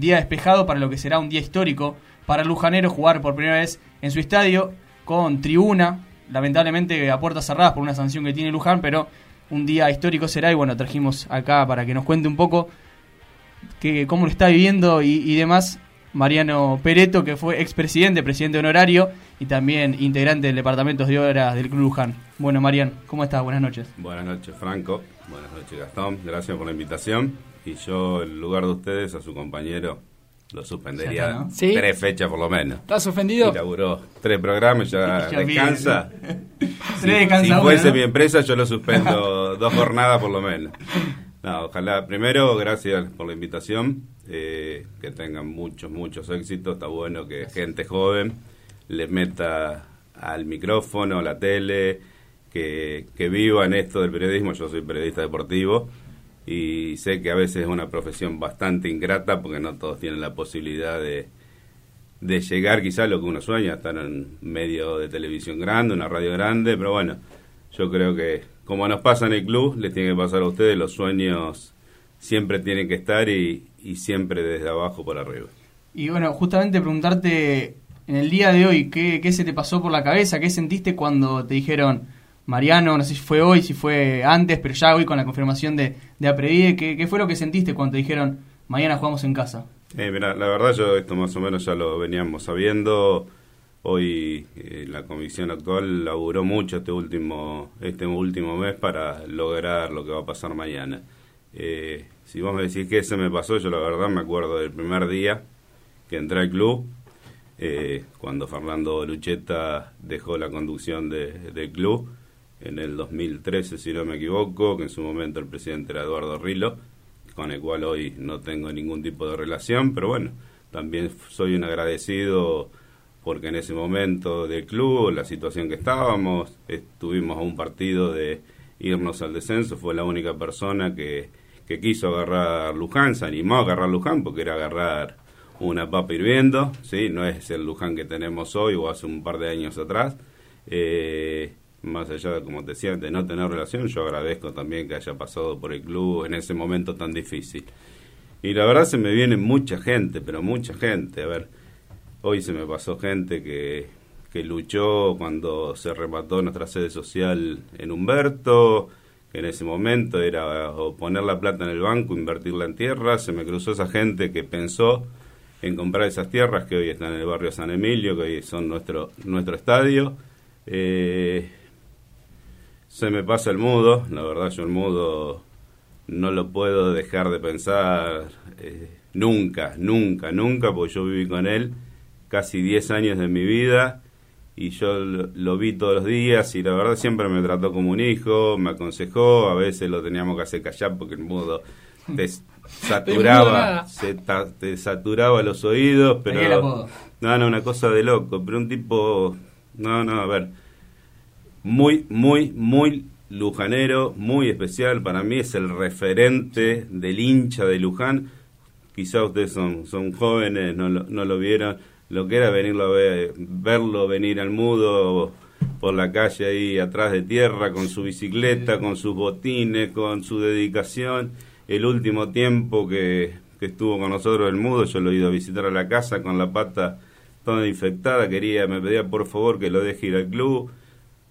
día despejado para lo que será un día histórico para Lujanero jugar por primera vez en su estadio con tribuna, lamentablemente a puertas cerradas por una sanción que tiene Luján, pero un día histórico será y bueno, trajimos acá para que nos cuente un poco que, cómo lo está viviendo y, demás Mariano Pereto, que fue expresidente, presidente honorario y también integrante del departamento de obras del Club Luján. Bueno, Mariano, ¿cómo estás? Buenas noches. Buenas noches, Franco. Buenas noches, Gastón. Gracias por la invitación. Y yo, en lugar de ustedes, a su compañero, lo suspendería tres fechas por lo menos. ¿Estás suspendido? Inauguró tres programas, ya, descansa. si, fuese mi empresa, yo lo suspendo dos jornadas por lo menos. No, ojalá, primero, gracias por la invitación, eh, que tengan muchos, muchos éxitos. Está bueno que gente joven le meta al micrófono, a la tele, que, que viva en esto del periodismo. Yo soy periodista deportivo y sé que a veces es una profesión bastante ingrata porque no todos tienen la posibilidad de, de llegar quizás a lo que uno sueña, estar en medio de televisión grande, una radio grande, pero bueno, yo creo que como nos pasa en el club, les tiene que pasar a ustedes, los sueños siempre tienen que estar y, y siempre desde abajo por arriba. Y bueno, justamente preguntarte en el día de hoy, ¿qué, ¿qué se te pasó por la cabeza? ¿Qué sentiste cuando te dijeron Mariano, no sé si fue hoy, si fue antes, pero ya hoy con la confirmación de, de Aprevide, ¿qué, fue lo que sentiste cuando te dijeron, mañana jugamos en casa? Eh, mira, la verdad yo esto más o menos ya lo veníamos sabiendo. Hoy eh, la comisión actual laburó mucho este último, este último mes para lograr lo que va a pasar mañana. Eh, si vos me decís que se me pasó, yo la verdad me acuerdo del primer día que entré al club, eh, cuando Fernando Lucheta dejó la conducción de, del club en el 2013, si no me equivoco, que en su momento el presidente era Eduardo Rilo, con el cual hoy no tengo ningún tipo de relación, pero bueno, también soy un agradecido porque en ese momento del club, la situación que estábamos, estuvimos a un partido de irnos al descenso, fue la única persona que, que quiso agarrar Luján, se animó a agarrar Luján porque era agarrar una papa hirviendo, ¿sí? no es el Luján que tenemos hoy o hace un par de años atrás. Eh, más allá de, como te decía, de no tener relación, yo agradezco también que haya pasado por el club en ese momento tan difícil. Y la verdad se me viene mucha gente, pero mucha gente. A ver, hoy se me pasó gente que, que luchó cuando se remató nuestra sede social en Humberto, que en ese momento era poner la plata en el banco, invertirla en tierra. Se me cruzó esa gente que pensó en comprar esas tierras que hoy están en el barrio San Emilio, que hoy son nuestro, nuestro estadio. Eh, se me pasa el mudo, la verdad yo el mudo no lo puedo dejar de pensar eh, nunca, nunca, nunca, porque yo viví con él casi 10 años de mi vida y yo lo, vi todos los días y la verdad siempre me trató como un hijo, me aconsejó, a veces lo teníamos que hacer callar porque el mudo te saturaba, se te saturaba los oídos, pero no, no, una cosa de loco, pero un tipo, no, no, a ver, muy, muy, muy lujanero, muy especial. Para mí es el referente del hincha de Luján. Quizá ustedes son, son jóvenes, no lo, no lo vieron. Lo que era venirlo a ver, verlo venir al mudo por la calle ahí atrás de tierra con su bicicleta, con sus botines, con su dedicación. El último tiempo que, que estuvo con nosotros el mudo, yo lo he ido a visitar a la casa con la pata toda infectada, quería, me pedía por favor que lo deje ir al club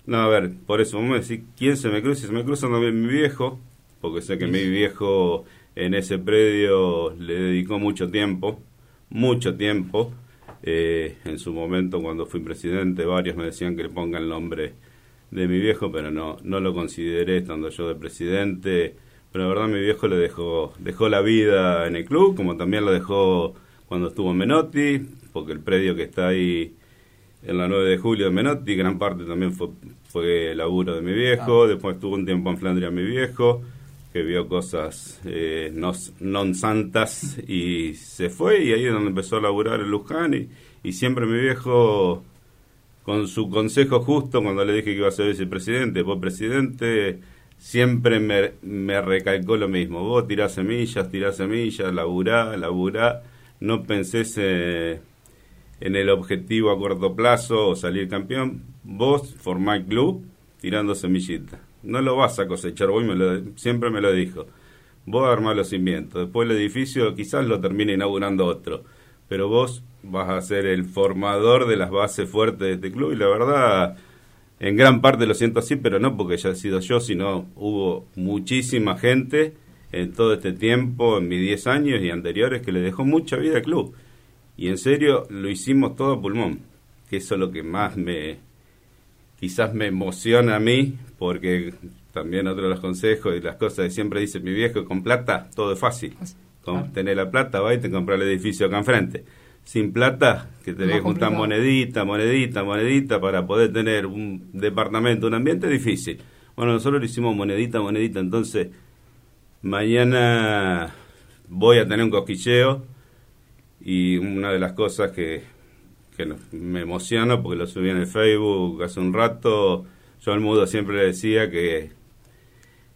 no, a ver, por eso vamos a decir quién se me cruza. Se me cruza también mi viejo, porque sé que mi viejo en ese predio le dedicó mucho tiempo, mucho tiempo. Eh, en su momento, cuando fui presidente, varios me decían que le ponga el nombre de mi viejo, pero no, no lo consideré estando yo de presidente. Pero la verdad, mi viejo le dejó, dejó la vida en el club, como también lo dejó cuando estuvo en Menotti, porque el predio que está ahí en la 9 de julio de Menotti, gran parte también fue, fue laburo de mi viejo, ah. después estuvo un tiempo en Flandria mi viejo, que vio cosas eh, no, non santas y se fue y ahí es donde empezó a laburar en Luján y, y siempre mi viejo con su consejo justo cuando le dije que iba a ser vicepresidente, vos presidente, siempre me, me recalcó lo mismo, vos tirás semillas, tirás semillas, laburá, laburá, no pensés... Eh, en el objetivo a corto plazo o salir campeón, vos formá club tirando semillita. No lo vas a cosechar, vos me lo, siempre me lo dijo. vos armás los cimientos, después el edificio quizás lo termine inaugurando otro, pero vos vas a ser el formador de las bases fuertes de este club y la verdad, en gran parte lo siento así, pero no porque haya sido yo, sino hubo muchísima gente en todo este tiempo, en mis 10 años y anteriores, que le dejó mucha vida al club. Y en serio, lo hicimos todo a pulmón, que eso es lo que más me, quizás me emociona a mí, porque también otro de los consejos y las cosas que siempre dice mi viejo, con plata todo es fácil. Con tener la plata, va y te compras el edificio acá enfrente. Sin plata, que tenés que juntar monedita, monedita, monedita para poder tener un departamento, un ambiente difícil. Bueno, nosotros lo hicimos monedita, monedita, entonces mañana voy a tener un cosquilleo y una de las cosas que, que me emociona, porque lo subí en el Facebook hace un rato, yo al mudo siempre le decía que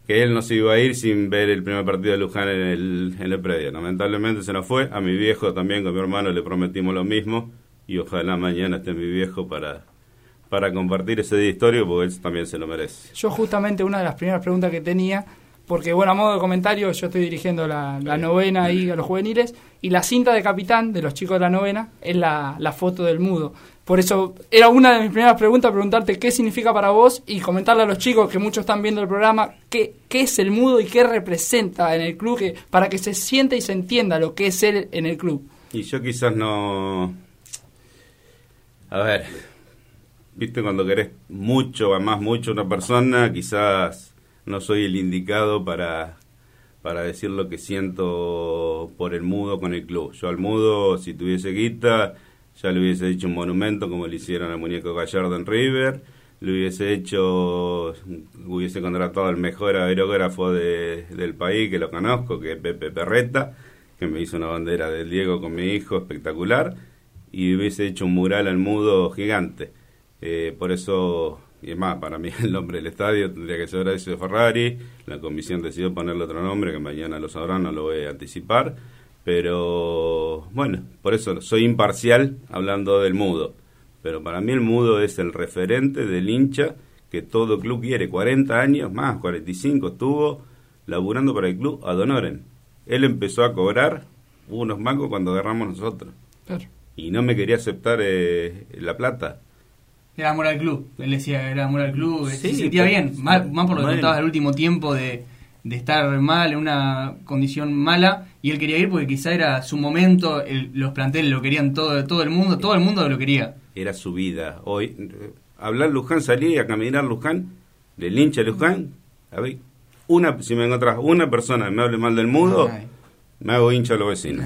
que él no se iba a ir sin ver el primer partido de Luján en el, en el predio. Lamentablemente se nos fue. A mi viejo también, con mi hermano, le prometimos lo mismo. Y ojalá mañana esté mi viejo para, para compartir ese día histórico, porque él también se lo merece. Yo justamente una de las primeras preguntas que tenía, porque bueno, a modo de comentario, yo estoy dirigiendo la, novena ahí a los juveniles, y la cinta de capitán de los chicos de la novena es la, la foto del mudo. Por eso era una de mis primeras preguntas, preguntarte qué significa para vos y comentarle a los chicos que muchos están viendo el programa qué, qué es el mudo y qué representa en el club, que, para que se sienta y se entienda lo que es él en el club. Y yo quizás no... A ver, viste cuando querés mucho, más mucho una persona, quizás no soy el indicado para, para decir lo que siento por el mudo con el club. Yo al mudo, si tuviese guita ya le hubiese hecho un monumento como le hicieron al muñeco Gallardo en River, le hubiese hecho, hubiese contratado al mejor aerógrafo de, del país que lo conozco, que es Pepe Perreta, que me hizo una bandera del Diego con mi hijo espectacular, y hubiese hecho un mural al mudo gigante. Eh, por eso, y es más, para mí el nombre del estadio tendría que ser Horacio Ferrari, la comisión decidió ponerle otro nombre que mañana lo sabrán, no lo voy a anticipar pero bueno, por eso soy imparcial hablando del mudo. Pero para mí el mudo es el referente del hincha que todo club quiere. 40 años más, 45 estuvo laburando para el club a Donoren. Él empezó a cobrar unos mangos cuando agarramos nosotros. Y no me quería aceptar eh, la plata. Era amor al club. Él decía, era amor al club. se sentía bien. Más, por lo que contabas del último tiempo de de estar mal, en una condición mala, y él quería ir porque quizá era su momento, los planteles lo querían todo, todo el mundo, todo el mundo lo quería. Era su vida. Hoy, hablar Luján, salir a caminar Luján, del hincha Luján, a ver, una, si me encontrás una persona que me hable mal del mudo, me hago hincha a los vecinos.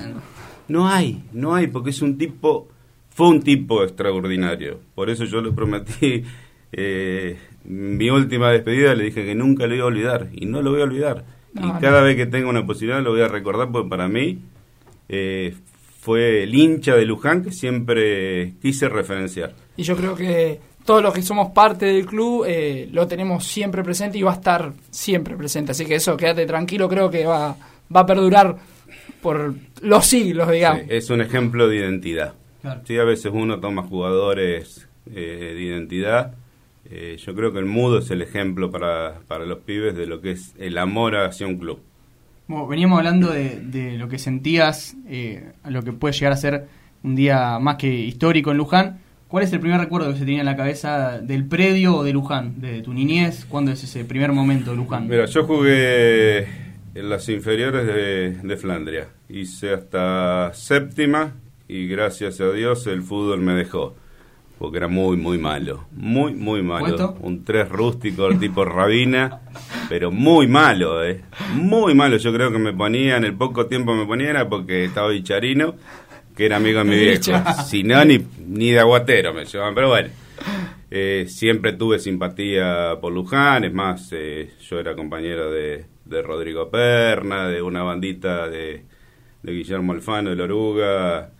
No hay, no hay, porque es un tipo, fue un tipo extraordinario. Por eso yo le prometí eh, mi última despedida le dije que nunca lo iba a olvidar y no lo voy a olvidar. y cada vez que tenga una posibilidad lo voy a recordar porque para mí eh, fue el hincha de Luján que siempre quise referenciar. Y yo creo que todos los que somos parte del club eh, lo tenemos siempre presente y va a estar siempre presente. Así que eso, quédate tranquilo, creo que va, va a perdurar por los siglos, digamos. es un ejemplo de identidad. Sí, a veces uno toma jugadores de identidad eh, yo creo que el mudo es el ejemplo para, para los pibes de lo que es el amor hacia un club. Bueno, veníamos hablando de, lo que sentías, eh, lo que puede llegar a ser un día más que histórico en Luján. ¿Cuál es el primer recuerdo que se tenía en la cabeza del predio o de Luján, de tu niñez? ¿Cuándo es ese primer momento de Luján? Mira, yo jugué en las inferiores de, de Flandria. Hice hasta séptima y gracias a Dios el fútbol me dejó porque era muy, muy malo. Muy, muy malo. Un tres rústico tipo Rabina, pero muy malo, ¿eh? Muy malo. Yo creo que me ponía, en el poco tiempo me ponía, era porque estaba Bicharino, que era amigo de mi viejo. Si no, ni, ni de aguatero me llevaban, pero bueno. Eh, siempre tuve simpatía por Luján, es más, eh, yo era compañero de, de Rodrigo Perna, de una bandita de, de Guillermo Alfano de Loruga,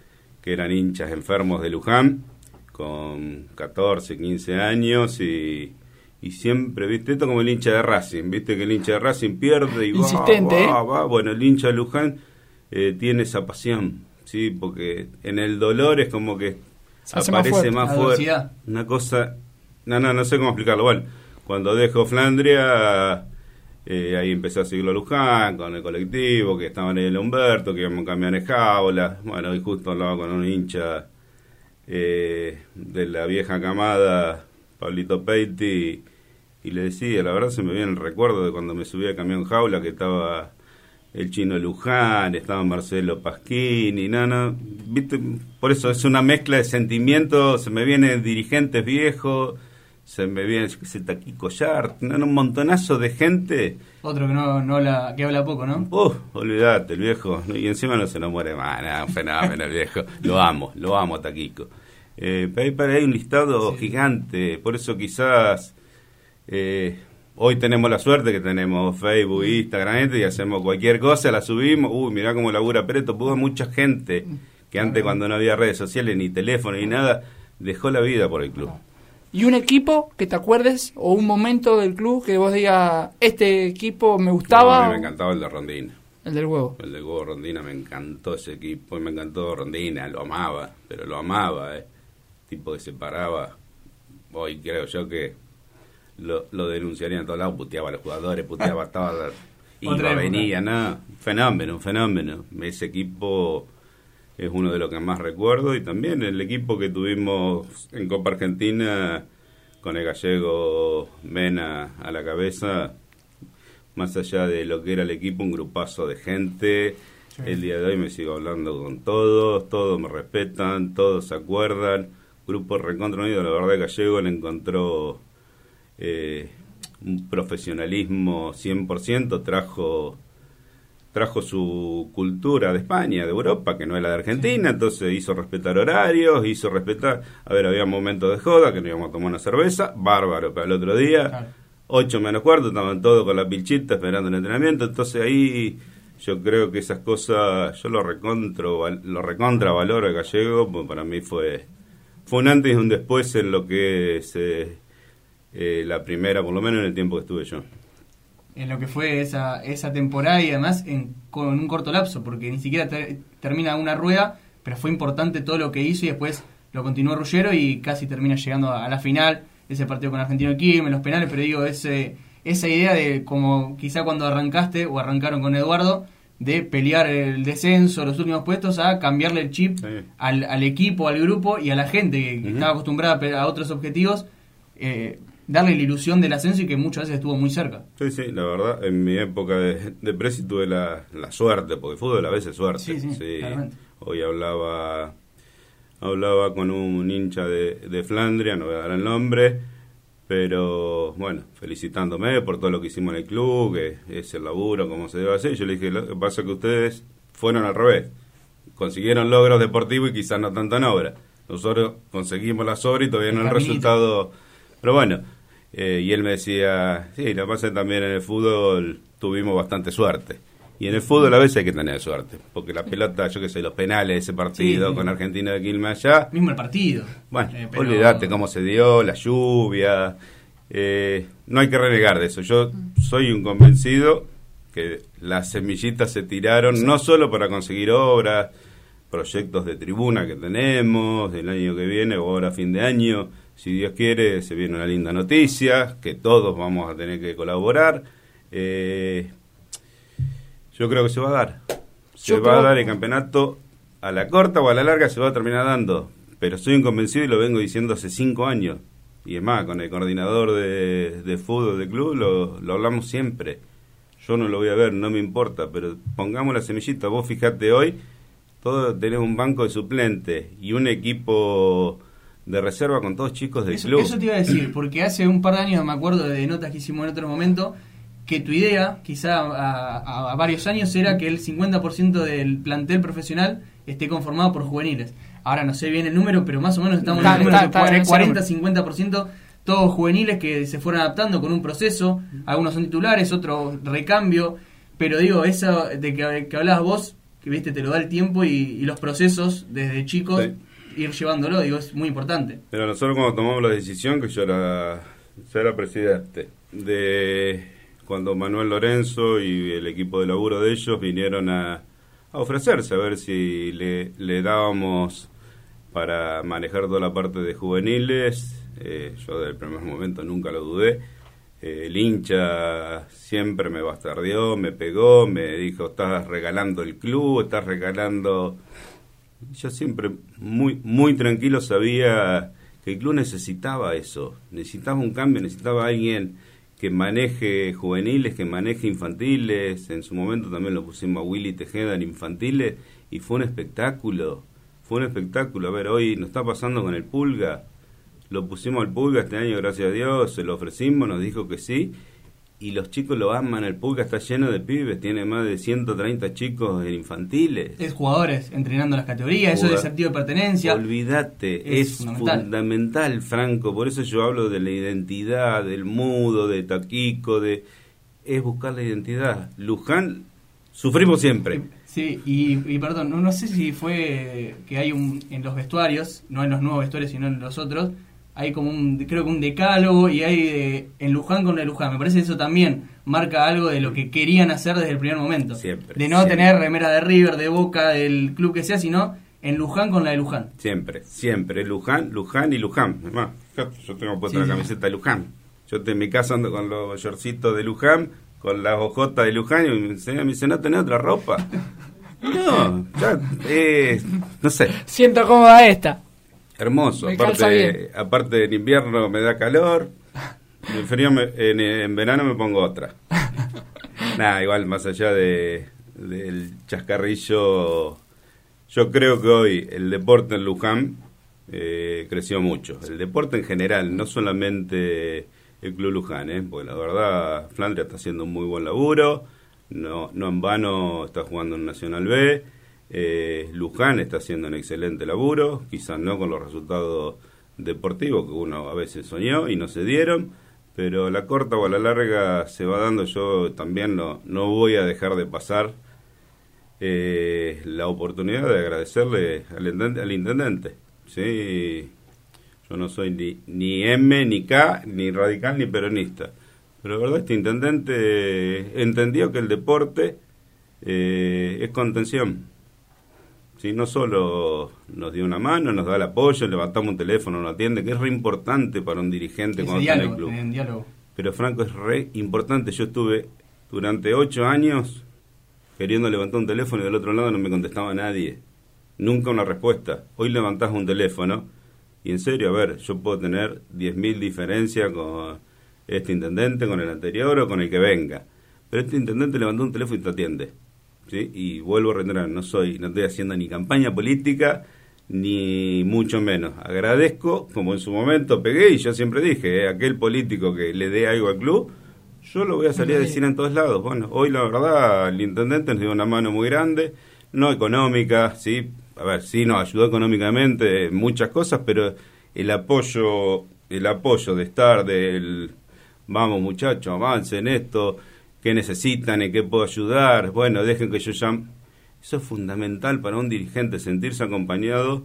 que eran hinchas enfermos de Luján con 14, 15 años y, y siempre, viste, esto como el hincha de Racing, viste que el hincha de Racing pierde y Insistente, va, va, Bueno, el hincha de Luján eh, tiene esa pasión, ¿sí? Porque en el dolor es como que aparece más fuerte. Una cosa, no, no, no sé cómo explicarlo. Bueno, cuando dejo Flandria Eh, ahí empecé a seguirlo a Luján con el colectivo, que estaban en el Humberto, que íbamos a cambiar en jaula. Bueno, hoy justo hablaba con un hincha eh, de la vieja camada, Pablito Peiti, y le decía, la verdad se me viene el recuerdo de cuando me subí a camión jaula, que estaba el chino Luján, estaba Marcelo Pasquini, nada, ¿viste? Por eso es una mezcla de sentimientos, se me vienen dirigentes viejos se me viene, yo qué sé, Taquí Collar, un montonazo de gente. Otro que no, no la, que habla poco, ¿no? Uf, olvídate, el viejo. Y encima no se nos muere más, nada, un fenómeno el viejo. Lo amo, lo amo Taquico. Eh, pero hay, un listado gigante, por eso quizás eh, hoy tenemos la suerte que tenemos Facebook, Instagram, y hacemos cualquier cosa, la subimos. Uy, mirá cómo labura Pereto, pudo mucha gente que antes cuando no había redes sociales, ni teléfono, ni nada, dejó la vida por el club y un equipo que te acuerdes o un momento del club que vos digas, este equipo me gustaba. a mí me encantaba el de Rondina. El del huevo. El del huevo Rondina, me encantó ese equipo y me encantó Rondina, lo amaba, pero lo amaba, eh. Tipo que se paraba. Hoy creo yo que lo, lo denunciarían a todos lados, puteaba a los jugadores, puteaba a todos. Iba, venía, nada. Fenómeno, un fenómeno. Ese equipo es uno de los que más recuerdo y también el equipo que tuvimos en Copa Argentina con el gallego Mena a la cabeza, más allá de lo que era el equipo, un grupazo de gente. El día de hoy me sigo hablando con todos, todos me respetan, todos se acuerdan. Grupo Recontra Unido, la verdad, Gallego le encontró eh, un profesionalismo 100%, trajo trajo su cultura de España, de Europa, que no es la de Argentina, entonces hizo respetar horarios, hizo respetar, a ver, había momentos de joda, que nos íbamos a tomar una cerveza, bárbaro, pero el otro día, ocho menos cuarto, estaban todos con la pilchita esperando el entrenamiento, entonces ahí yo creo que esas cosas, yo lo recontro, lo recontra valoro el gallego, pues para mí fue, fue un antes y un después en lo que es eh, eh, la primera, por lo menos en el tiempo que estuve yo en lo que fue esa, esa temporada y además en, con un corto lapso, porque ni siquiera termina una rueda, pero fue importante todo lo que hizo y después lo continuó Ruggero y casi termina llegando a, la final, ese partido con Argentino en los penales, pero digo, ese, esa idea de como quizá cuando arrancaste o arrancaron con Eduardo, de pelear el descenso, los últimos puestos, a cambiarle el chip al, al, equipo, al grupo y a la gente que, estaba acostumbrada a otros objetivos. Eh, darle la ilusión del ascenso y que muchas veces estuvo muy cerca. Sí, sí, la verdad, en mi época de, de Presi tuve la, suerte, porque el fútbol a veces es suerte. Sí, sí, Hoy hablaba hablaba con un hincha de, de Flandria, no voy a dar el nombre, pero bueno, felicitándome por todo lo que hicimos en el club, que es el laburo, como se debe hacer. Yo le dije, lo que pasa es que ustedes fueron al revés, consiguieron logros deportivos y quizás no tanto en obra. Nosotros conseguimos las obras y todavía no el resultado. Pero bueno, eh, y él me decía, sí, lo que pasa también en el fútbol tuvimos bastante suerte. Y en el fútbol a veces hay que tener suerte, porque la pelota, yo qué sé, los penales, ese partido con Argentina de Quilmes allá. Mismo el partido. Bueno, eh, olvídate cómo se dio, la lluvia. Eh, no hay que renegar de eso. Yo soy un convencido que las semillitas se tiraron no solo para conseguir obras, proyectos de tribuna que tenemos el año que viene o ahora fin de año si Dios quiere, se viene una linda noticia, que todos vamos a tener que colaborar. Eh, yo creo que se va a dar. Se va a dar el campeonato a la corta o a la larga, se va a terminar dando. Pero estoy convencido y lo vengo diciendo hace cinco años. Y es más, con el coordinador de, fútbol del club lo, lo, hablamos siempre. Yo no lo voy a ver, no me importa, pero pongamos la semillita. Vos fijate hoy, todos tenemos un banco de suplentes y un equipo de reserva con todos chicos del eso, club. Eso te iba a decir, porque hace un par de años me acuerdo de notas que hicimos en otro momento, que tu idea, quizá a, varios años, era que el 50% del plantel profesional esté conformado por juveniles. Ahora no sé bien el número, pero más o menos estamos en el número de 40-50% todos juveniles que se fueron adaptando con un proceso, algunos son titulares, otros recambio, pero digo, eso de que, que hablabas vos, que viste, te lo da el tiempo y, los procesos desde chicos ir llevándolo, digo, es muy importante. Pero nosotros cuando tomamos la decisión, que yo era, yo era presidente, de cuando Manuel Lorenzo y el equipo de laburo de ellos vinieron a, a ofrecerse, a ver si le, le dábamos para manejar toda la parte de juveniles, eh, yo desde el primer momento nunca lo dudé, Eh, el hincha siempre me bastardeó, me pegó, me dijo, estás regalando el club, estás regalando... Yo siempre muy, muy tranquilo sabía que el club necesitaba eso, necesitaba un cambio, necesitaba alguien que maneje juveniles, que maneje infantiles. En su momento también lo pusimos a Willy Tejeda en infantiles y fue un espectáculo. Fue un espectáculo. A ver, hoy nos está pasando con el Pulga. Lo pusimos al Pulga este año, gracias a Dios, se lo ofrecimos, nos dijo que sí y los chicos lo aman. El Pulga está lleno de pibes, tiene más de 130 chicos en infantiles. Es jugadores entrenando las categorías, eso de sentido de pertenencia. Olvídate, es, fundamental. Franco. Por eso yo hablo de la identidad, del mudo, de Taquico, de. Es buscar la identidad. Luján, sufrimos siempre. Sí, y, perdón, no, no, sé si fue que hay un en los vestuarios, no en los nuevos vestuarios, sino en los otros, hay como un, creo que un decálogo y hay de, en Luján con el Luján. Me parece que eso también marca algo de lo que querían hacer desde el primer momento. Siempre. De no tener remera de River, de Boca, del club que sea, sino en Luján con la de Luján. Siempre, siempre. Luján, Luján y Luján. Además, yo tengo puesta la camiseta de Luján. Yo en mi casa ando con los shortcitos de Luján, con las ojotas de Luján y me enseña, me dice, ¿no tenés otra ropa? No, ya, eh, no sé. Siento cómoda esta. Hermoso. aparte, aparte en invierno me da calor. En, frío en, verano me pongo otra. Nada, igual más allá de, del chascarrillo, yo creo que hoy el deporte en Luján eh, creció mucho. El deporte en general, no solamente el Club Luján, ¿eh? porque la verdad Flandria está haciendo un muy buen laburo. No, no en vano está jugando en Nacional B eh, Luján está haciendo un excelente laburo, quizás no con los resultados deportivos que uno a veces soñó y no se dieron, pero la corta o a la larga se va dando. Yo también no, no voy a dejar de pasar eh, la oportunidad de agradecerle al, intendente, al intendente. ¿sí? Yo no soy ni, ni M, ni K, ni radical, ni peronista. Pero la verdad, este intendente entendió que el deporte eh, es contención ¿sí? No solo nos dio una mano, nos da el apoyo, levantamos un teléfono, nos atiende, que es re importante para un dirigente cuando está en el club. Pero Franco es re importante. Yo estuve durante ocho años queriendo levantar un teléfono y del otro lado no me contestaba nadie. Nunca una respuesta. Hoy levantás un teléfono y en serio, a ver, yo puedo tener 10.000 diferencias con este intendente, con el anterior o con el que venga. Pero este intendente levantó un teléfono y te atiende. ¿Sí? y vuelvo a reiterar, no soy, no estoy haciendo ni campaña política, ni mucho menos. Agradezco, como en su momento pegué, y yo siempre dije, eh, aquel político que le dé algo al club, yo lo voy a salir a decir en todos lados. Bueno, hoy la verdad, el intendente nos dio una mano muy grande, no económica, sí, a ver, sí nos ayudó económicamente en muchas cosas, pero el apoyo, el apoyo de estar del, vamos muchachos, avancen esto, qué necesitan, en qué puedo ayudar, bueno, dejen que yo llame. Eso es fundamental para un dirigente, sentirse acompañado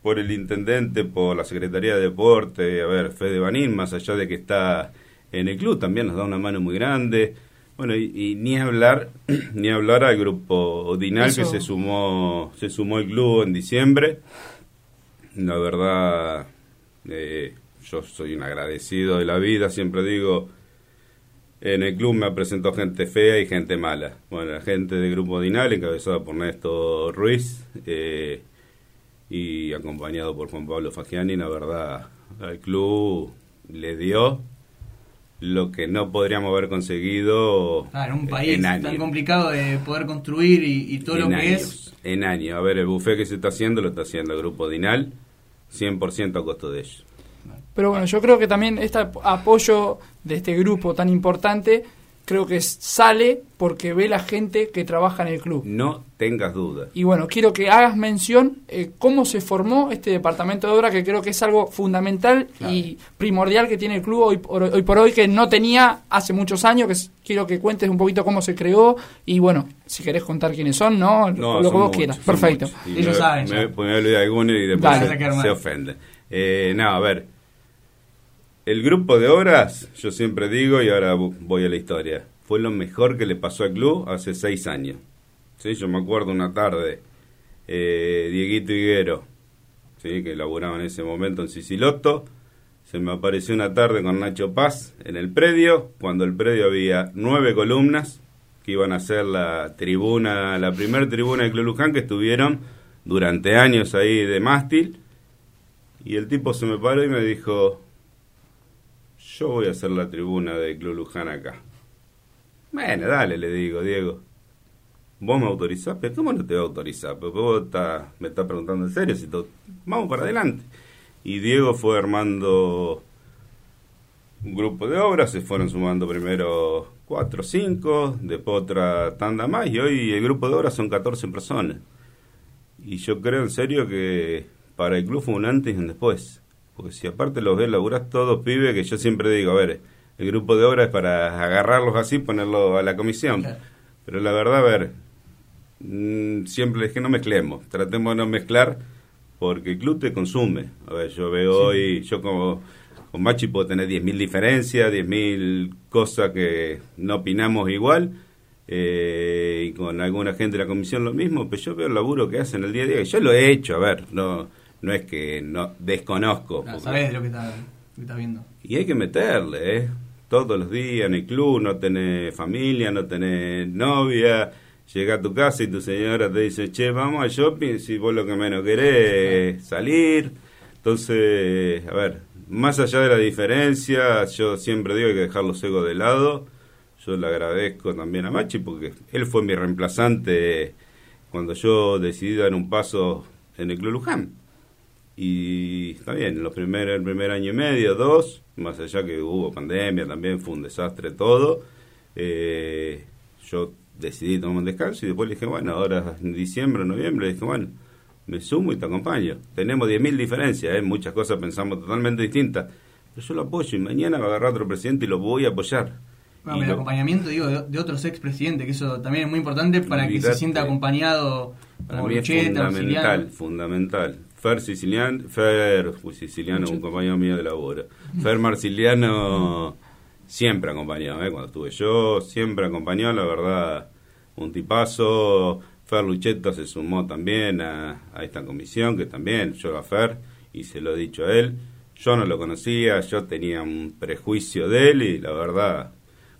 por el intendente, por la Secretaría de Deporte, a ver, Fede Banín, más allá de que está en el club, también nos da una mano muy grande. Bueno, y, ni hablar, ni hablar al grupo Dinal que se sumó, se sumó el club en diciembre. La verdad, eh, yo soy un agradecido de la vida, siempre digo, en el club me ha presentado gente fea y gente mala. Bueno, la gente del Grupo Dinal, encabezada por Néstor Ruiz eh, y acompañado por Juan Pablo Fagiani, la verdad, al club le dio lo que no podríamos haber conseguido en un país tan complicado de poder construir y, todo lo que es. En años. A ver, el buffet que se está haciendo lo está haciendo el Grupo Dinal, 100% a costo de ellos. Pero bueno, yo creo que también este apoyo de este grupo tan importante, creo que sale porque ve la gente que trabaja en el club. No tengas dudas. Y bueno, quiero que hagas mención eh, cómo se formó este departamento de obra, que creo que es algo fundamental y primordial que tiene el club hoy por, hoy por hoy, que no tenía hace muchos años, que quiero que cuentes un poquito cómo se creó y bueno, si querés contar quiénes son, ¿no? lo que vos quieras. Perfecto. Ellos saben. Me, me, me alguno y después se, ofende. Eh, no, a ver, el grupo de horas, yo siempre digo, y ahora voy a la historia, fue lo mejor que le pasó al club hace seis años. ¿Sí? Yo me acuerdo una tarde, eh, Dieguito Higuero, ¿sí? que laburaba en ese momento en Siciloto, se me apareció una tarde con Nacho Paz en el predio, cuando el predio había nueve columnas que iban a ser la tribuna, la primera tribuna de Club Luján que estuvieron durante años ahí de mástil. Y el tipo se me paró y me dijo, yo voy a hacer la tribuna de Club Luján acá. Bueno, dale, le digo, Diego. ¿Vos me autorizás? ¿Pero cómo no te voy a autorizar? Porque vos me estás preguntando en serio. Si Vamos para adelante. Y Diego fue armando un grupo de obras, se fueron sumando primero cuatro o cinco, después otra tanda más, y hoy el grupo de obras son 14 personas. Y yo creo en serio que para el club fue un antes y un después. Porque si aparte los ves, laburás todos pibes, que yo siempre digo, a ver, el grupo de obras es para agarrarlos así, ponerlo a la comisión. Pero la verdad, a ver, mm, siempre es que no mezclemos, tratemos de no mezclar porque el club te consume. A ver, yo veo hoy, yo como con Machi puedo tener 10.000 diferencias, 10.000 cosas que no opinamos igual, eh, y con alguna gente de la comisión lo mismo, pero yo veo el laburo que hacen el día a día, y yo lo he hecho, a ver, no no es que no desconozco. No, sabes lo que está, viendo. Y hay que meterle, ¿eh? Todos los días en el club, no tenés familia, no tenés novia, llega a tu casa y tu señora te dice, che, vamos al shopping, si vos lo que menos querés es salir. Entonces, a ver, más allá de la diferencia, yo siempre digo que hay que dejar los egos de lado. Yo le agradezco también a Machi porque él fue mi reemplazante cuando yo decidí dar un paso en el Club Luján. Y está bien, los primeros, el primer año y medio, dos, más allá que hubo pandemia también, fue un desastre todo. Eh, yo decidí tomar un descanso y después le dije, bueno, ahora en diciembre, noviembre, le dije, bueno, me sumo y te acompaño. Tenemos 10.000 diferencias, ¿eh? muchas cosas pensamos totalmente distintas, pero yo lo apoyo y mañana va a agarrar otro presidente y lo voy a apoyar. Bueno, el acompañamiento digo de, otros expresidentes, que eso también es muy importante para que se sienta acompañado para mí es fundamental, fundamental. Fer Siciliano, Fer Siciliano, un compañero mío de labor. Fer Marciliano siempre acompañó, ¿eh? cuando estuve yo, siempre acompañó, la verdad, un tipazo. Fer Lucheto se sumó también a, esta comisión, que también yo a Fer, y se lo he dicho a él. Yo no lo conocía, yo tenía un prejuicio de él y la verdad,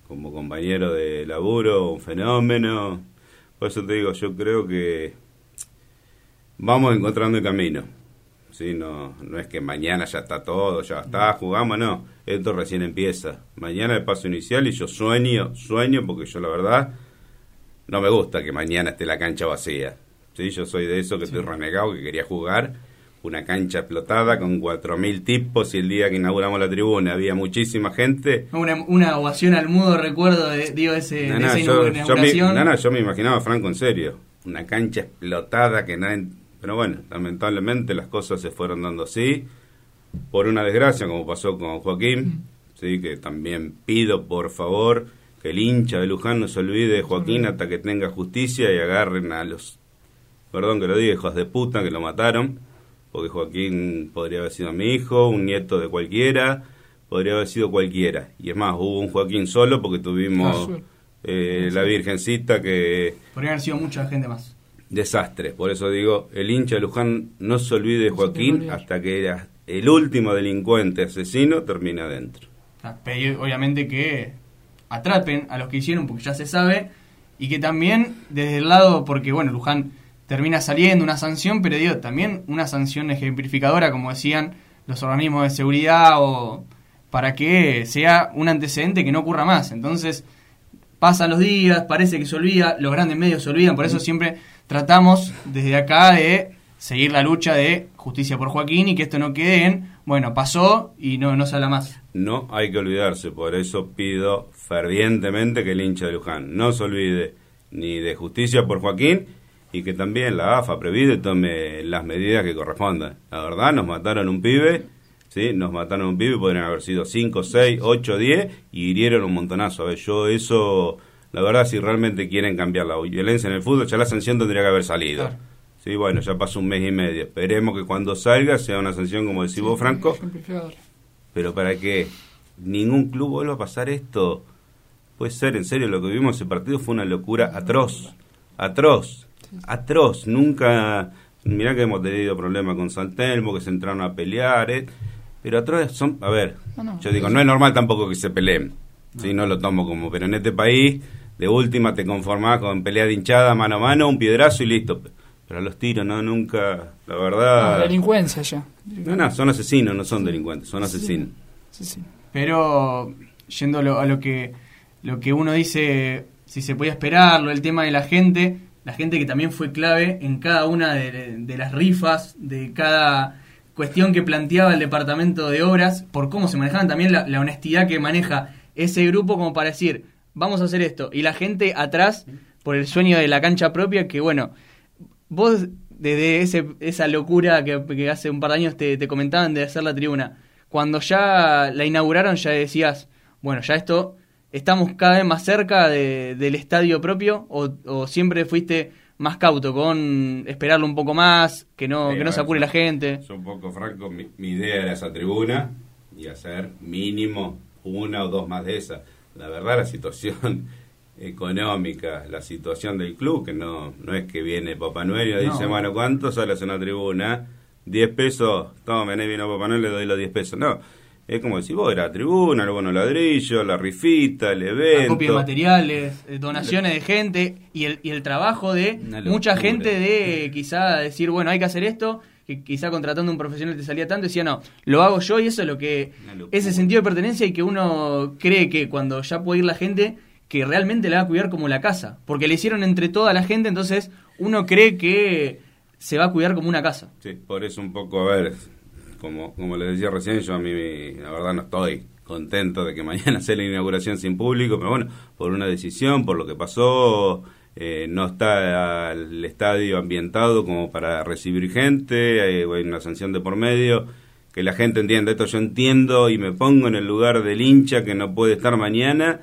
como compañero de laburo, un fenómeno. Por eso te digo, yo creo que vamos encontrando el camino. ¿sí? No, no es que mañana ya está todo, ya está, jugamos, no. Esto recién empieza. Mañana el paso inicial y yo sueño, sueño, porque yo la verdad no me gusta que mañana esté la cancha vacía. ¿sí? Yo soy de eso que estoy renegado, que quería jugar una cancha explotada con 4.000 tipos y el día que inauguramos la tribuna había muchísima gente. Una, una ovación al mudo, recuerdo, de, digo, ese, no, no, yo, me, yo me imaginaba, Franco, en serio, una cancha explotada que nadie pero bueno, lamentablemente las cosas se fueron dando así, por una desgracia, como pasó con Joaquín, sí que también pido por favor que el hincha de Luján no se olvide de Joaquín hasta que tenga justicia y agarren a los, perdón que lo diga, hijos de puta que lo mataron, porque Joaquín podría haber sido mi hijo, un nieto de cualquiera, podría haber sido cualquiera. Y es más, hubo un Joaquín solo porque tuvimos eh, la Virgencita que... Podría haber sido mucha gente más desastre. Por eso digo, el hincha de Luján no se olvide de Joaquín hasta que era el último delincuente asesino termina adentro. Ah, obviamente que atrapen a los que hicieron porque ya se sabe y que también desde el lado, porque bueno, Luján termina saliendo una sanción, pero digo, también una sanción ejemplificadora, como decían los organismos de seguridad o para que sea un antecedente que no ocurra más. Entonces, pasan los días, parece que se olvida, los grandes medios se olvidan, por eso siempre tratamos desde acá de seguir la lucha de justicia por Joaquín y que esto no quede en, bueno, pasó y no, no se habla más. No hay que olvidarse, por eso pido fervientemente que el hincha de Luján no se olvide ni de justicia por Joaquín y que también la AFA Previde tome las medidas que correspondan. La verdad, nos mataron un pibe, ¿sí? Nos mataron un pibe, podrían haber sido 5, 6, 8, 10 y hirieron un montonazo. A ver, yo eso la verdad, si realmente quieren cambiar la violencia en el fútbol, ya la sanción tendría que haber salido. Sí, bueno, ya pasó un mes y medio. Esperemos que cuando salga sea una sanción, como decís vos, Franco. Pero para que ningún club vuelva a pasar esto, puede ser, en serio, lo que vimos ese partido fue una locura atroz. Atroz. Atroz. Nunca. Mirá que hemos tenido problemas con Santelmo, que se entraron a pelear. Eh. Pero atrás son, a ver, No, no. yo digo, no es normal tampoco que se peleen. Sí, no lo tomo como, pero en este país, de última te conformás con pelea de hinchada, mano a mano, un piedrazo y listo. Pero a los tiros, no, nunca, la No, verdad. delincuencia ya. No, no, son asesinos, no son delincuentes, son asesinos. Sí, sí. Pero yendo a lo, a lo que lo que uno dice, si se podía esperarlo, el tema de la gente, la gente que también fue clave en cada una de, de las rifas, de cada cuestión que planteaba el departamento de obras, por cómo se manejaban también la, la honestidad que maneja ese grupo como para decir, vamos a hacer esto. Y la gente atrás, por el sueño de la cancha propia, que bueno, vos desde ese, esa locura que, que hace un par de años te, te comentaban de hacer la tribuna, cuando ya la inauguraron ya decías, bueno, ya esto, estamos cada vez más cerca de- del estadio propio o, o siempre fuiste más cauto con esperarlo un poco más, que no, Sí, que no se apure yo- la gente. Yo un poco franco, mi, mi idea era esa tribuna y hacer mínimo una o dos más de esas. La verdad, la situación económica, la situación del club, que no, no es que viene Papá Noel y le No. dice, bueno, ¿cuánto sale una tribuna? 10 pesos, toma, vino Papá Noel, le doy los 10 pesos. No, es como decir, vos, era la tribuna, los buenos ladrillos, la rifita, el evento. Acopio de materiales, eh, donaciones de gente y el, y el trabajo de mucha gente de quizá decir, bueno, hay que hacer esto, que quizá contratando a un profesional te salía tanto, decía, no, lo hago yo y eso es lo que, ese sentido de pertenencia y que uno cree que cuando ya puede ir la gente, que realmente la va a cuidar como la casa, porque le hicieron entre toda la gente, entonces uno cree que se va a cuidar como una casa. Sí, por eso un poco, a ver, como, como les decía recién, yo a mí la verdad no estoy contento de que mañana sea la inauguración sin público, pero bueno, por una decisión, por lo que pasó, eh, no está el estadio ambientado como para recibir gente, hay, hay una sanción de por medio, que la gente entienda esto, yo entiendo y me pongo en el lugar del hincha que no puede estar mañana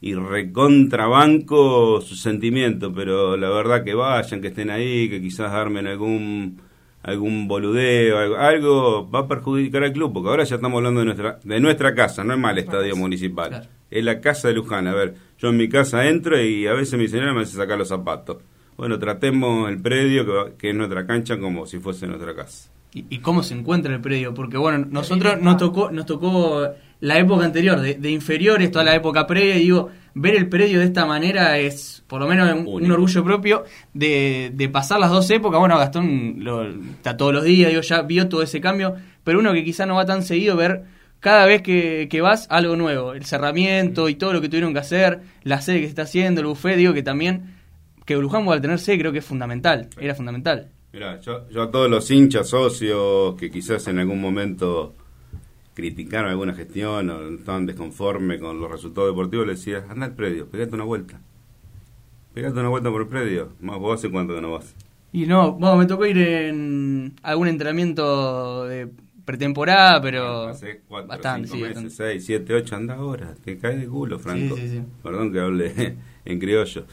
y recontrabanco su sentimiento, pero la verdad que vayan, que estén ahí, que quizás armen algún algún boludeo, algo, algo va a perjudicar al club, porque ahora ya estamos hablando de nuestra de nuestra casa, no es el estadio municipal, Claro. es la casa de Luján. A ver, yo en mi casa entro y a veces mi señora me hace sacar los zapatos. Bueno, tratemos el predio, que, va- que es nuestra cancha, como si fuese nuestra casa. y, y cómo se encuentra el predio, porque bueno, nosotros nos tocó, nos tocó la época anterior, de, de inferiores, toda la época previa, y digo, ver el predio de esta manera es por lo menos un, orgullo propio de, de pasar las dos épocas, bueno, Gastón lo, está todos los días, digo, ya vio todo ese cambio, pero uno que quizá no va tan seguido, ver cada vez que, que vas algo nuevo, el cerramiento y todo lo que tuvieron que hacer, la sede que se está haciendo, el buffet, digo que también, que Luján vuelva a tener sede creo que es fundamental, era fundamental. Mira, yo, yo a todos los hinchas, socios, que quizás en algún momento criticaron alguna gestión o estaban desconformes con los resultados deportivos, les decía, anda al predio, pegate una vuelta. Pegate una vuelta por el predio. Más vos hace cuánto que no vas. Y no, bueno, me tocó ir en algún entrenamiento de pretemporada, pero Hace cuatro, bastante, cinco sí, meses, bastante. seis, siete, ocho, anda ahora. Te caes de culo, Franco. Sí, sí, sí. Perdón que hable en criollo.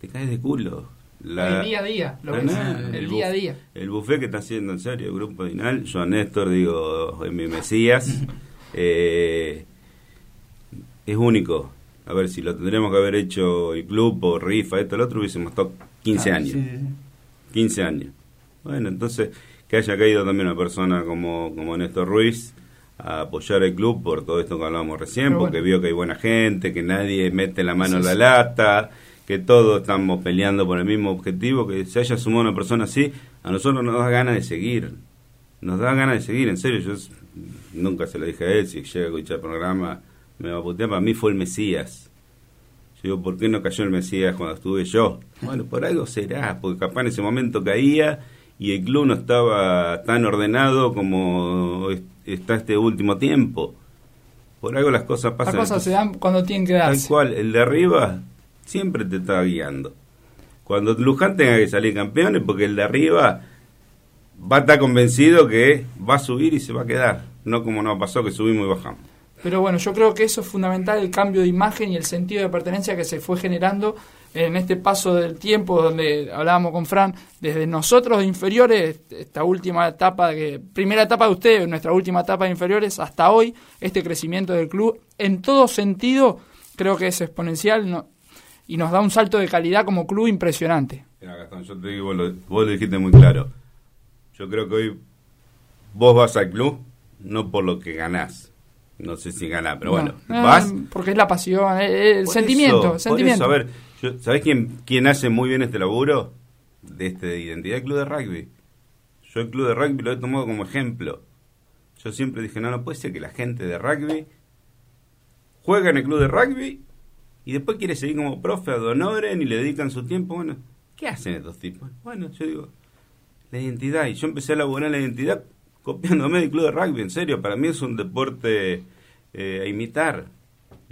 Te caes de culo. La- El día a día, lo no, el, buf- día a día. El buffet que está haciendo en serio el grupo Dinal, yo a Néstor digo, es mi Mesías, eh, es único. A ver, si lo tendríamos que haber hecho el club o rifa, esto, el otro, hubiésemos estado 15 Ah, años. sí, sí, sí. 15 años. Bueno, entonces, que haya caído también una persona como, como Néstor Ruiz a apoyar el club por todo esto que hablábamos recién, Pero porque bueno. vio que hay buena gente, que nadie mete la mano Sí, en la sí. lata, que todos estamos peleando por el mismo objetivo, que se haya sumado una persona así, a nosotros nos da ganas de seguir. Nos da ganas de seguir, en serio. Yo nunca se lo dije a él, si llega a escuchar el programa me va a putear, para mí fue el Mesías. Yo digo, ¿por qué no cayó el Mesías cuando estuve yo? Bueno, por algo será, porque capaz en ese momento caía y el club no estaba tan ordenado como es- está este último tiempo. Por algo las cosas Las pasan. cosas se dan cuando tienen que Tal darse. cual, el de arriba siempre te está guiando. Cuando Luján tenga que salir campeón es porque el de arriba va a estar convencido que va a subir y se va a quedar. No como nos pasó que subimos y bajamos. Pero bueno, yo creo que eso es fundamental, el cambio de imagen y el sentido de pertenencia que se fue generando en este paso del tiempo, donde hablábamos con Fran, desde nosotros de inferiores, esta última etapa, que primera etapa de ustedes, nuestra última etapa de inferiores, hasta hoy, este crecimiento del club, en todo sentido, creo que es exponencial no- y nos da un salto de calidad como club impresionante. Mira, Gastón, yo te digo, vos lo, vos lo dijiste muy claro. Yo creo que hoy vos vas al club no por lo que ganás. No sé si ganás, pero No, bueno, eh, vas. porque es la pasión, eh, el Por sentimiento, eso, el por sentimiento. eso, a ver, yo- ¿sabés quién, quién hace muy bien este laburo? De este de identidad del club de rugby. Yo el club de rugby lo he tomado como ejemplo. Yo siempre dije, no, no puede ser que la gente de rugby juega en el club de rugby y después quiere seguir como profe ad honorem y le dedican su tiempo. Bueno, ¿qué hacen estos tipos? Bueno, yo digo, la identidad. Y yo empecé a elaborar la identidad copiándome del club de rugby. En serio, para mí es un deporte eh, a imitar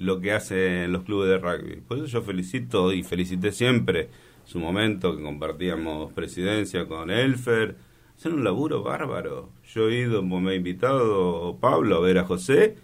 lo que hacen los clubes de rugby. Por eso yo felicito y felicité siempre su momento que compartíamos presidencia con Elfer. Hacen un laburo bárbaro. Yo he ido, me ha invitado Pablo a ver a José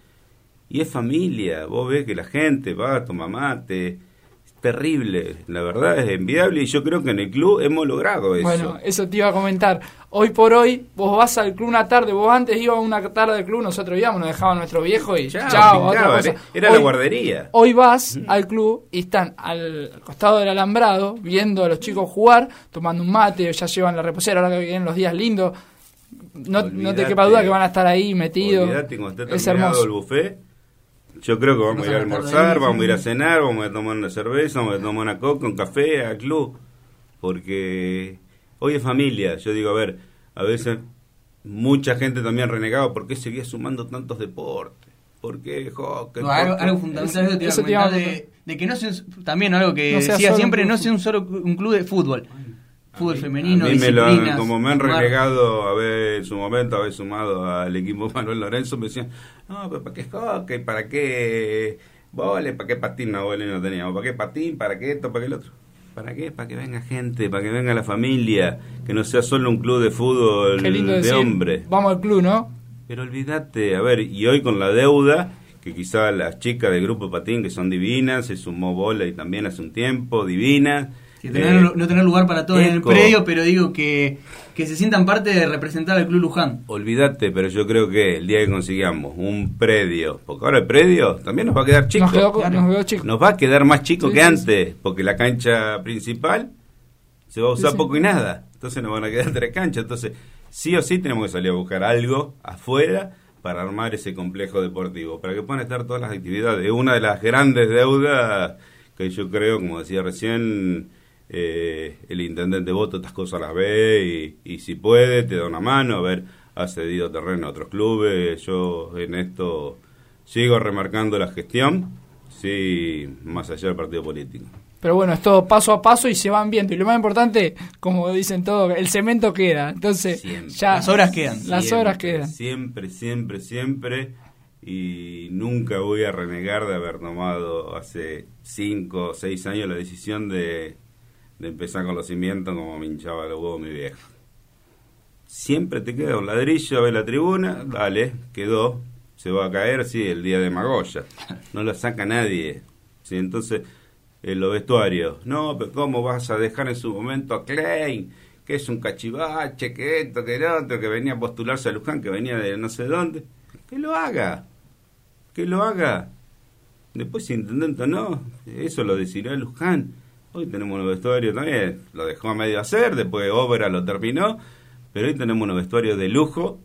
y es familia. Vos ves que la gente va, toma mate. Es terrible. La verdad es enviable y yo creo que en el club hemos logrado eso. Bueno, eso te iba a comentar. Hoy por hoy, vos vas al club una tarde, vos antes ibas a una tarde del club, nosotros íbamos, nos dejaban nuestro viejo y Chao, chao, otra picaba, cosa. era- era Hoy- la guardería. Hoy vas al club y están al costado del alambrado viendo a los chicos jugar, tomando un mate, ya llevan la reposera, ahora que vienen los días lindos. No, no te quepa duda que van a estar ahí metidos. Es hermoso. el buffet, yo creo que vamos a ir a almorzar, vamos a ir a cenar, vamos a tomar una cerveza, vamos a tomar una coca, un café al club. Porque hoy es familia. Yo digo, a ver, a veces mucha gente también renegaba, ¿por qué seguía sumando tantos deportes? ¿Por qué hockey? No, algo, fundamental Eso te iba a de, de que no sea también algo que No decía siempre no sea un solo un club de fútbol fútbol femenino A mí me lo como me han renegado a ver en su momento haber sumado al equipo Manuel Lorenzo, me decían, no, pero ¿para qué hockey? ¿Para qué vole? ¿Para qué patín? No, vole no teníamos. ¿Para qué patín? ¿Para qué esto? ¿Para qué el otro? ¿Para qué? Para que venga gente, para que venga la familia, que no sea solo un club de fútbol Qué lindo de decir, hombres. Vamos al club, ¿no? Pero olvídate, a ver, y hoy con la deuda, que quizá las chicas del grupo Patín, que son divinas, se sumó bola y también hace un tiempo, divina. Sí, tener- no tener lugar para todos en el predio pero digo que, que se sientan parte de representar al club Luján Olvídate, pero yo creo que el día que consigamos un predio, porque ahora el predio también nos va a quedar chico. Nos quedó, claro. nos quedó chico. Nos va a quedar más chico Sí, que sí, antes, porque la cancha principal se va a usar Sí, sí. poco y nada. Entonces nos van a quedar tres canchas. Entonces, sí o sí tenemos que salir a buscar algo afuera para armar ese complejo deportivo, para que puedan estar todas las actividades. Una de las grandes deudas que yo creo, como decía recién, eh, el intendente Voto estas cosas las ve y, y si puede te da una mano, a ver, ha cedido terreno a otros clubes, yo en esto sigo remarcando la gestión, sí, más allá del partido político. Pero bueno, es todo paso a paso y se van viendo. Y lo más importante, como dicen todos, el cemento queda. Entonces, Siempre. ya Las obras quedan. Las Siempre, obras quedan. Siempre, siempre, siempre. Y nunca voy a renegar de haber tomado hace 5 o 6 años la decisión de, de empezar con los cimientos como me hinchaba los huevos mi viejo. Siempre te queda un ladrillo, ve la tribuna, dale, quedó, se va a caer, sí, el día de Magoya. No lo saca nadie. ¿sí? Entonces, en los vestuarios, no, pero ¿cómo vas a dejar en su momento a Klein? Que es un cachivache, que esto, que el otro, que venía a postularse a Luján, que venía de no sé dónde. Que lo haga, que lo haga. Después, si intendente no, eso lo decidirá Luján. Hoy tenemos un vestuario también, lo dejó a medio hacer, después Obra lo terminó, pero hoy tenemos un vestuario de lujo,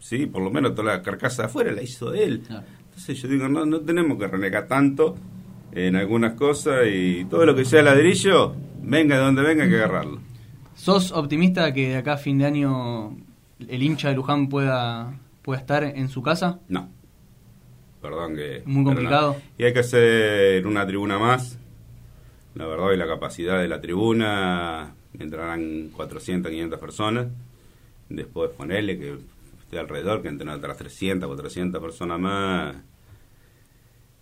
sí, por lo menos toda la carcasa de afuera la hizo él. Claro. Entonces yo digo, no, no tenemos que renegar tanto en algunas cosas y todo lo que sea ladrillo, venga de donde venga hay que agarrarlo. ¿Sos optimista que de acá a fin de año el hincha de Luján pueda, pueda estar en su casa? No. Perdón que... Muy complicado. no. Y hay que hacer una tribuna más. La verdad, hoy la capacidad de la tribuna entrarán 400, 500 personas. Después ponerle que esté alrededor, que entren otras 300, 400 personas más.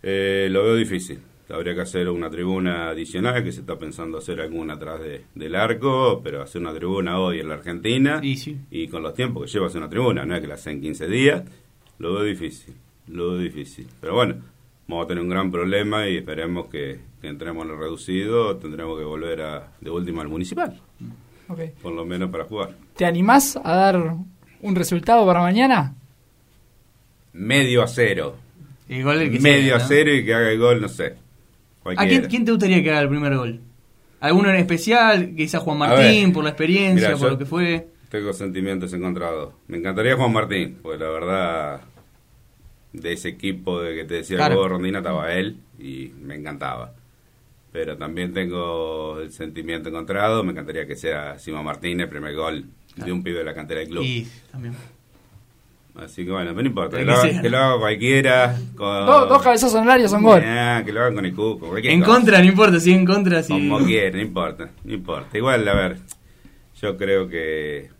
Eh, lo veo difícil. Habría que hacer una tribuna adicional, que se está pensando hacer alguna atrás de, del arco, pero hacer una tribuna hoy en la Argentina Y sí. y con los tiempos que lleva hacer una tribuna, no es que la hacen en 15 días, lo veo difícil, lo veo difícil. Pero bueno, vamos a tener un gran problema y esperemos que, que entremos en el reducido, tendremos que volver a, de última al municipal, Ok. por lo menos para jugar. ¿Te animás a dar un resultado para mañana? Medio a cero, El gol del que medio sea, a ¿no? cero y que haga el gol, no sé. ¿A quién, cualquiera. quién te gustaría que haga el primer gol? ¿Alguno en especial? Quizá Juan A Martín, ver, por la experiencia, Mirá, por lo que fue. tengo sentimientos encontrados. Me encantaría Juan Martín, porque la verdad, de ese equipo de que te decía Claro. el juego de Rondina estaba él y me encantaba. Pero también tengo el sentimiento encontrado. Me encantaría que sea Simón Martínez, el primer gol de un pibe de la cantera del club. Y también. Así que bueno, no importa. Que lo, haga, sea. que lo haga cualquiera. Con, Dos, dos cabezazos en el área son gol. Que lo hagan con el cuco. En cosa. contra, no importa, si en contra, si. Como quiera, no importa, no importa. Igual, a ver, yo creo que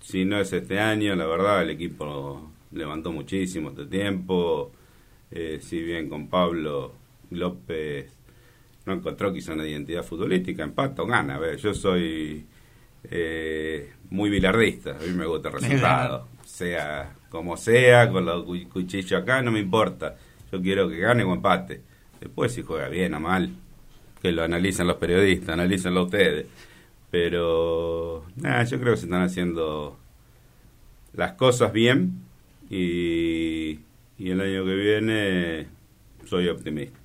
si no es este año, la verdad, el equipo levantó muchísimo este tiempo. Eh, si bien con Pablo López no encontró quizá una identidad futbolística, empata o gana. A ver, yo soy eh, muy bilardista, a mí me gusta el resultado. Sea como sea, con los cu- cuchillos acá, no me importa. Yo quiero que gane o empate. Después si juega bien o mal, que lo analizan los periodistas, analícenlo ustedes. Pero nada, yo creo que se están haciendo las cosas bien y, y el año que viene soy optimista.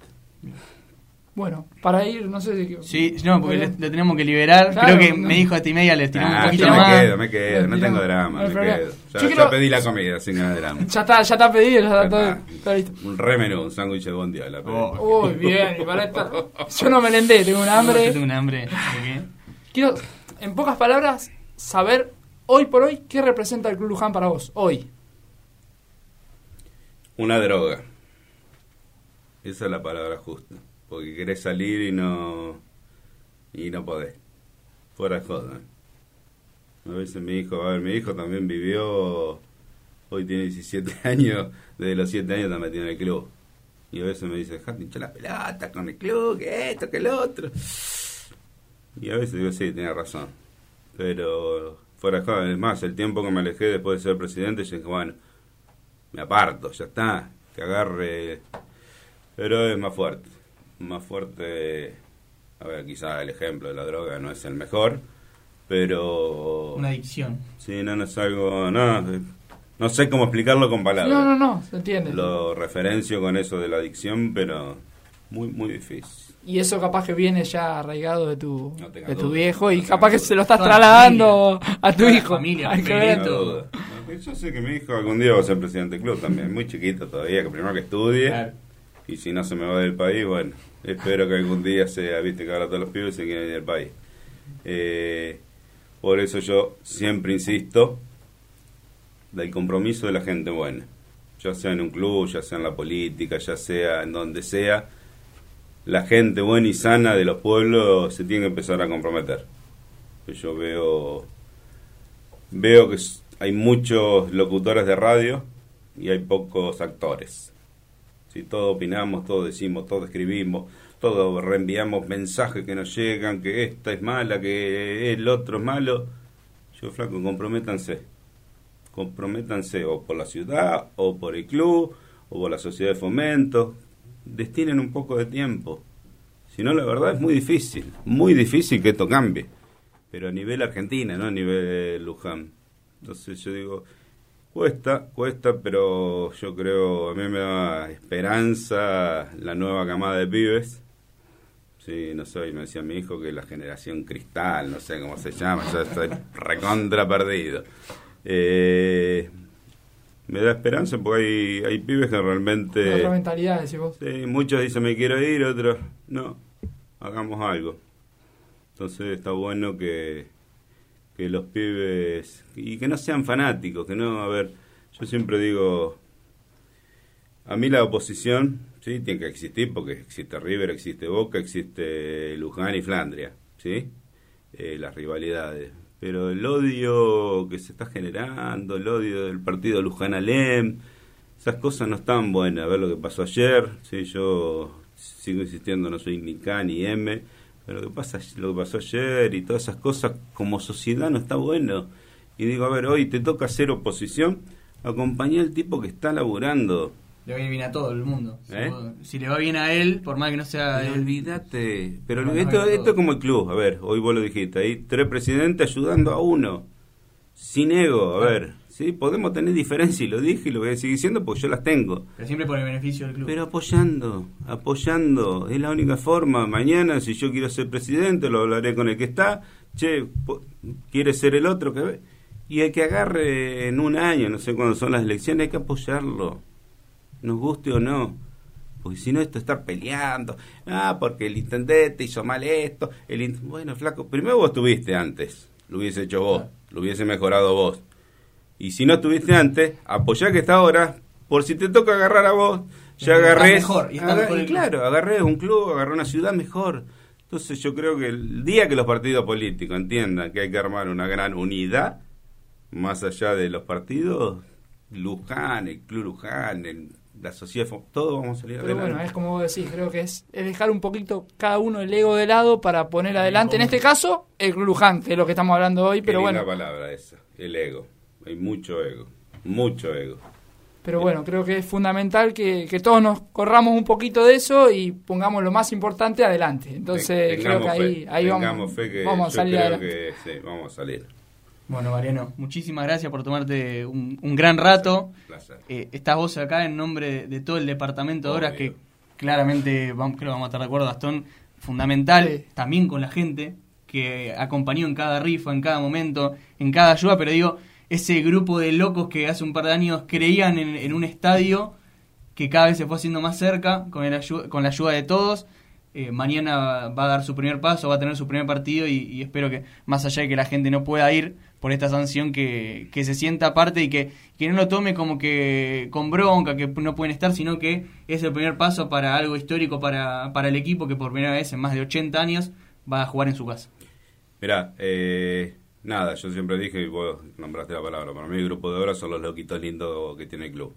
Bueno, para ir, no sé si... Sí, no, porque le, tenemos que liberar. Claro, Creo que no. me dijo a ti media, le tiramos Ah, un poquito yo me más. quedo, me quedo, no tengo drama, me problema. quedo. Ya, Yo ya quiero- pedí la comida, sin ganar drama. Ya está, ya está pedido, ya está Ya todo, está. está listo. Un re menú, un sándwich de bondiola. pedí. Oh. Uy, bien, y para esta... Yo no me lendé, tengo un Yo hambre. tengo un hambre. ¿de qué? Quiero, en pocas palabras, saber hoy por hoy qué representa el Club Luján para vos. Hoy. Una droga. Esa es la palabra justa. Porque querés salir y no. y no podés. Fuera de joda. A veces mi hijo, a ver, mi hijo también vivió. Hoy tiene 17 años. Desde los 7 años metido en el club. Y a veces me dice, dejate hinchar la pelota con el club, que esto, que lo otro. Y a veces digo, sí, tiene razón. Pero fuera de joda, es más, el tiempo que me alejé después de ser presidente, yo dije, bueno, me aparto, ya está, que agarre. Pero es más fuerte, más fuerte. A ver, quizá el ejemplo de la droga no es el mejor, pero. Una adicción. Sí, no, no es algo. No, no sé cómo explicarlo con palabras. No, no, no, se entiende. Lo referencio con eso de la adicción, pero muy, muy difícil. Y eso capaz que viene ya arraigado de tu, No de tu duda, viejo y no capaz que se lo estás trasladando a tu hijo. familia, Hay que Miguel, ver. Yo sé que mi hijo algún día va a ser presidente del club también, muy chiquito todavía, que primero que estudie. Claro. Y si no se me va del país, bueno, espero que algún día sea, viste que ahora todos los pibes se quieren ir del país. Eh, por eso yo siempre insisto del compromiso de la gente buena, ya sea en un club, ya sea en la política, ya sea en donde sea, la gente buena y sana de los pueblos se tiene que empezar a comprometer. Yo veo, veo que hay muchos locutores de radio y hay pocos actores. Si todos opinamos, todos decimos, todos escribimos, todos reenviamos mensajes que nos llegan, que esta es mala, que el otro es malo. Yo, flaco, comprométanse. Comprométanse o por la ciudad, o por el club, o por la sociedad de fomento. Destinen un poco de tiempo. Si no, la verdad es muy difícil, muy difícil que esto cambie. Pero a nivel Argentina, no a nivel Luján. Entonces yo digo, Cuesta, cuesta, pero yo creo, a mí me da esperanza la nueva camada de pibes. Sí, no sé, y me decía mi hijo que la generación cristal, no sé cómo se llama, ya estoy recontra perdido. Eh, me da esperanza porque hay, hay pibes que realmente... Otra mentalidad, decís vos. Sí, muchos dicen me quiero ir, otros no, hagamos algo. Entonces está bueno que, que los pibes, y que no sean fanáticos, que no, a ver, yo siempre digo, a mí la oposición, sí, tiene que existir porque existe River, existe Boca, existe Luján y Flandria, sí, Eh, las rivalidades. Pero el odio que se está generando, el odio del partido Luján-Alem, esas cosas no están buenas. A ver lo que pasó ayer, sí, yo sigo insistiendo, no soy ni K ni M, pero lo que, pasa, lo que pasó ayer y todas esas cosas como sociedad no está bueno. Y digo, a ver, hoy te toca hacer oposición, acompañá al tipo que está laburando. Le va a ir bien a todo el mundo. Si, ¿Eh? si le va bien a él, por más que no sea él. olvídate. Pero No, esto, esto es como el club. A ver, hoy vos lo dijiste. Hay tres presidentes ayudando a uno. Sin ego. A ver, sí, podemos tener diferencias y lo dije y lo voy a seguir diciendo porque yo las tengo. Pero siempre por el beneficio del club. Pero apoyando, apoyando. Es la única forma. Mañana, si yo quiero ser presidente, lo hablaré con el que está. che, quiere ser el otro que ve. Y el que agarre en un año, no sé cuándo son las elecciones, hay que apoyarlo, nos guste o no. Porque si no, esto estar peleando. Ah, porque el intendente hizo mal esto. El bueno, flaco, primero vos estuviste antes. Lo hubiese hecho vos. Lo hubiese mejorado vos. Y si no estuviste antes, apoyá que está ahora. Por si te toca agarrar a vos, ya agarré. Mejor, y claro, agarré un club, agarré una ciudad mejor. Entonces yo creo que el día que los partidos políticos entiendan que hay que armar una gran unidad, más allá de los partidos, Luján, el Club Luján, el la sociedad, todo vamos a salir Pero bueno, es como vos decís, creo que es, dejar un poquito cada uno el ego de lado para poner adelante, en este caso, el Luján, que es lo que estamos hablando hoy, pero bueno. palabra esa, el ego. Hay mucho ego, mucho ego. Pero bueno, creo que es fundamental que, todos nos corramos un poquito de eso y pongamos lo más importante adelante. Entonces, creo que ahí, ahí vamos, vamos a salir Que, sí, vamos a salir. Bueno, Mariano, muchísimas gracias por tomarte un, gran rato. Eh, estás vos acá en nombre de, todo el departamento de horas que claramente vamos, creo que vamos a estar de acuerdo, Gastón, fundamental también con la gente que acompañó en cada rifa, en cada momento, en cada ayuda, pero digo, ese grupo de locos que hace un par de años creían en, un estadio que cada vez se fue haciendo más cerca con, el con la ayuda de todos. Eh, mañana va a dar su primer paso, va a tener su primer partido y espero que más allá de que la gente no pueda ir, por esta sanción que, que se sienta aparte y que, que no lo tome como que con bronca, que no pueden estar, sino que es el primer paso para algo histórico para, para el equipo que por primera vez en más de 80 años va a jugar en su casa. Mirá, eh, nada, yo siempre dije, y vos nombraste la palabra, para mí el grupo de obras son los loquitos lindos que tiene el club.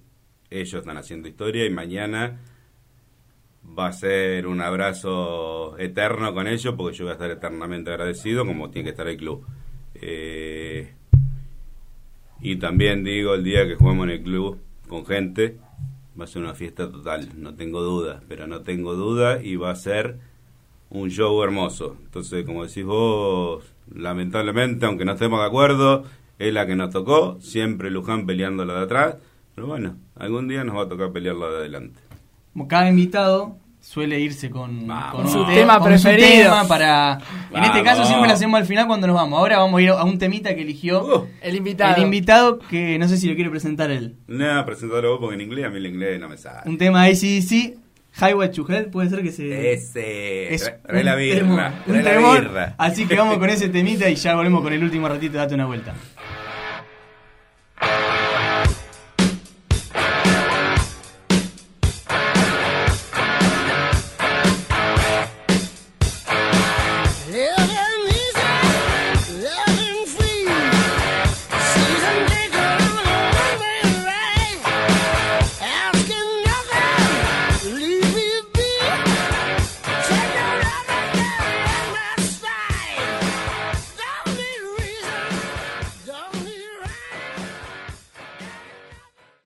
Ellos están haciendo historia y mañana va a ser un abrazo eterno con ellos porque yo voy a estar eternamente agradecido como tiene que estar el club. Eh, y también digo, el día que juguemos en el club con gente, va a ser una fiesta total, no tengo duda, pero no tengo duda y va a ser un show hermoso. Entonces, como decís vos, lamentablemente, aunque no estemos de acuerdo, es la que nos tocó, siempre Luján peleando la de atrás, pero bueno, algún día nos va a tocar pelear la de adelante. Como cada invitado suele irse con, con su tema preferido. para, en este caso siempre lo hacemos al final cuando nos vamos. Ahora vamos a ir a un temita que eligió uh. el invitado. El invitado que no sé si lo quiere presentar él. No, presentarlo vos porque en inglés a mí el inglés no me sale. Un tema ahí sí, sí. Highway to Hell puede ser que se. Ese. Es la birra. un Así que vamos con ese temita y ya volvemos con el último ratito. Date una vuelta.